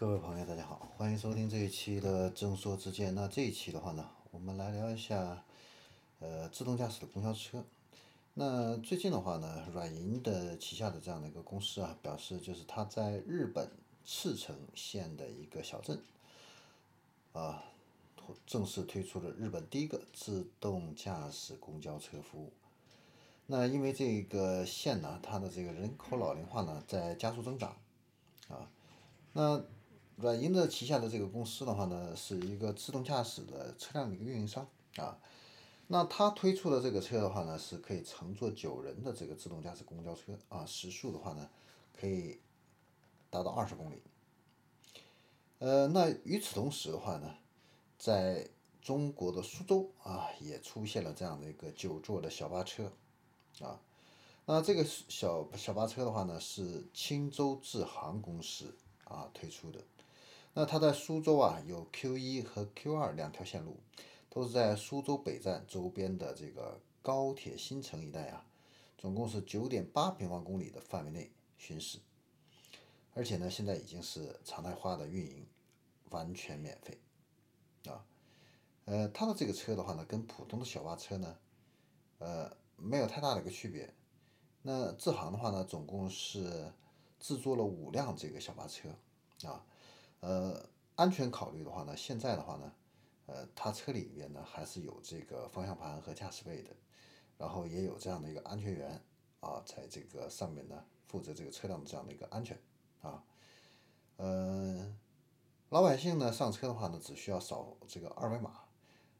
各位朋友，大家好，欢迎收听这一期的正说之见。那这一期的话呢，我们来聊一下，呃，自动驾驶的公交车。那最近的话呢，软银的旗下的这样的一个公司啊，表示就是它在日本赤城县的一个小镇，啊，正式推出了日本第一个自动驾驶公交车服务。那因为这个县呢，它的这个人口老龄化呢在加速增长，啊，那。软银的旗下的这个公司的话呢，是一个自动驾驶的车辆的一个运营商啊。那它推出的这个车的话呢，是可以乘坐九人的这个自动驾驶公交车啊，时速的话呢，可以达到二十公里。呃，那与此同时的话呢，在中国的苏州啊，也出现了这样的一个九座的小巴车啊。那这个小小巴车的话呢，是青州智行公司啊推出的。那它在苏州啊，有 Q 一和 Q 二两条线路，都是在苏州北站周边的这个高铁新城一带啊，总共是九点八平方公里的范围内巡视，而且呢，现在已经是常态化的运营，完全免费啊。呃，它的这个车的话呢，跟普通的小巴车呢，呃，没有太大的一个区别。那智行的话呢，总共是制作了五辆这个小巴车啊。呃，安全考虑的话呢，现在的话呢，呃，它车里面呢还是有这个方向盘和驾驶位的，然后也有这样的一个安全员啊，在这个上面呢负责这个车辆的这样的一个安全啊。嗯，老百姓呢上车的话呢，只需要扫这个二维码，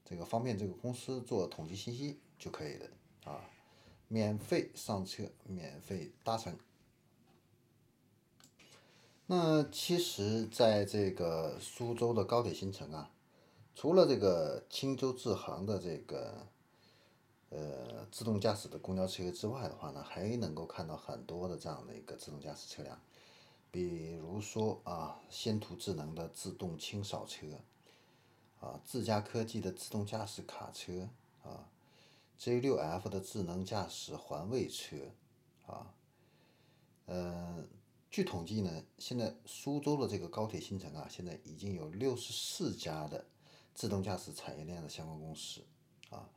这个方便这个公司做统计信息就可以了啊，免费上车，免费搭乘。那其实，在这个苏州的高铁新城啊，除了这个青州智行的这个呃自动驾驶的公交车之外的话呢，还能够看到很多的这样的一个自动驾驶车辆，比如说啊，先途智能的自动清扫车，啊，自家科技的自动驾驶卡车，啊，J6F 的智能驾驶环卫车，啊，嗯。据统计呢，现在苏州的这个高铁新城啊，现在已经有六十四家的自动驾驶产业链的相关公司，啊，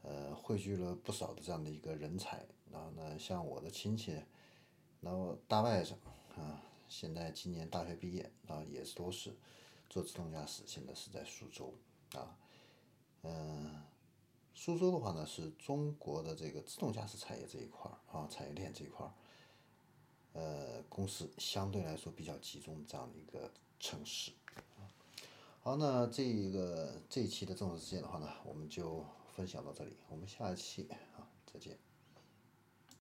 呃，汇聚了不少的这样的一个人才。然后呢，像我的亲戚，然后大外甥啊，现在今年大学毕业啊，也是都是做自动驾驶，现在是在苏州啊，嗯，苏州的话呢，是中国的这个自动驾驶产业这一块儿啊，产业链这一块儿。呃，公司相对来说比较集中这样的一个城市。好，那这一个这一期的正式事件的话呢，我们就分享到这里，我们下一期啊，再见。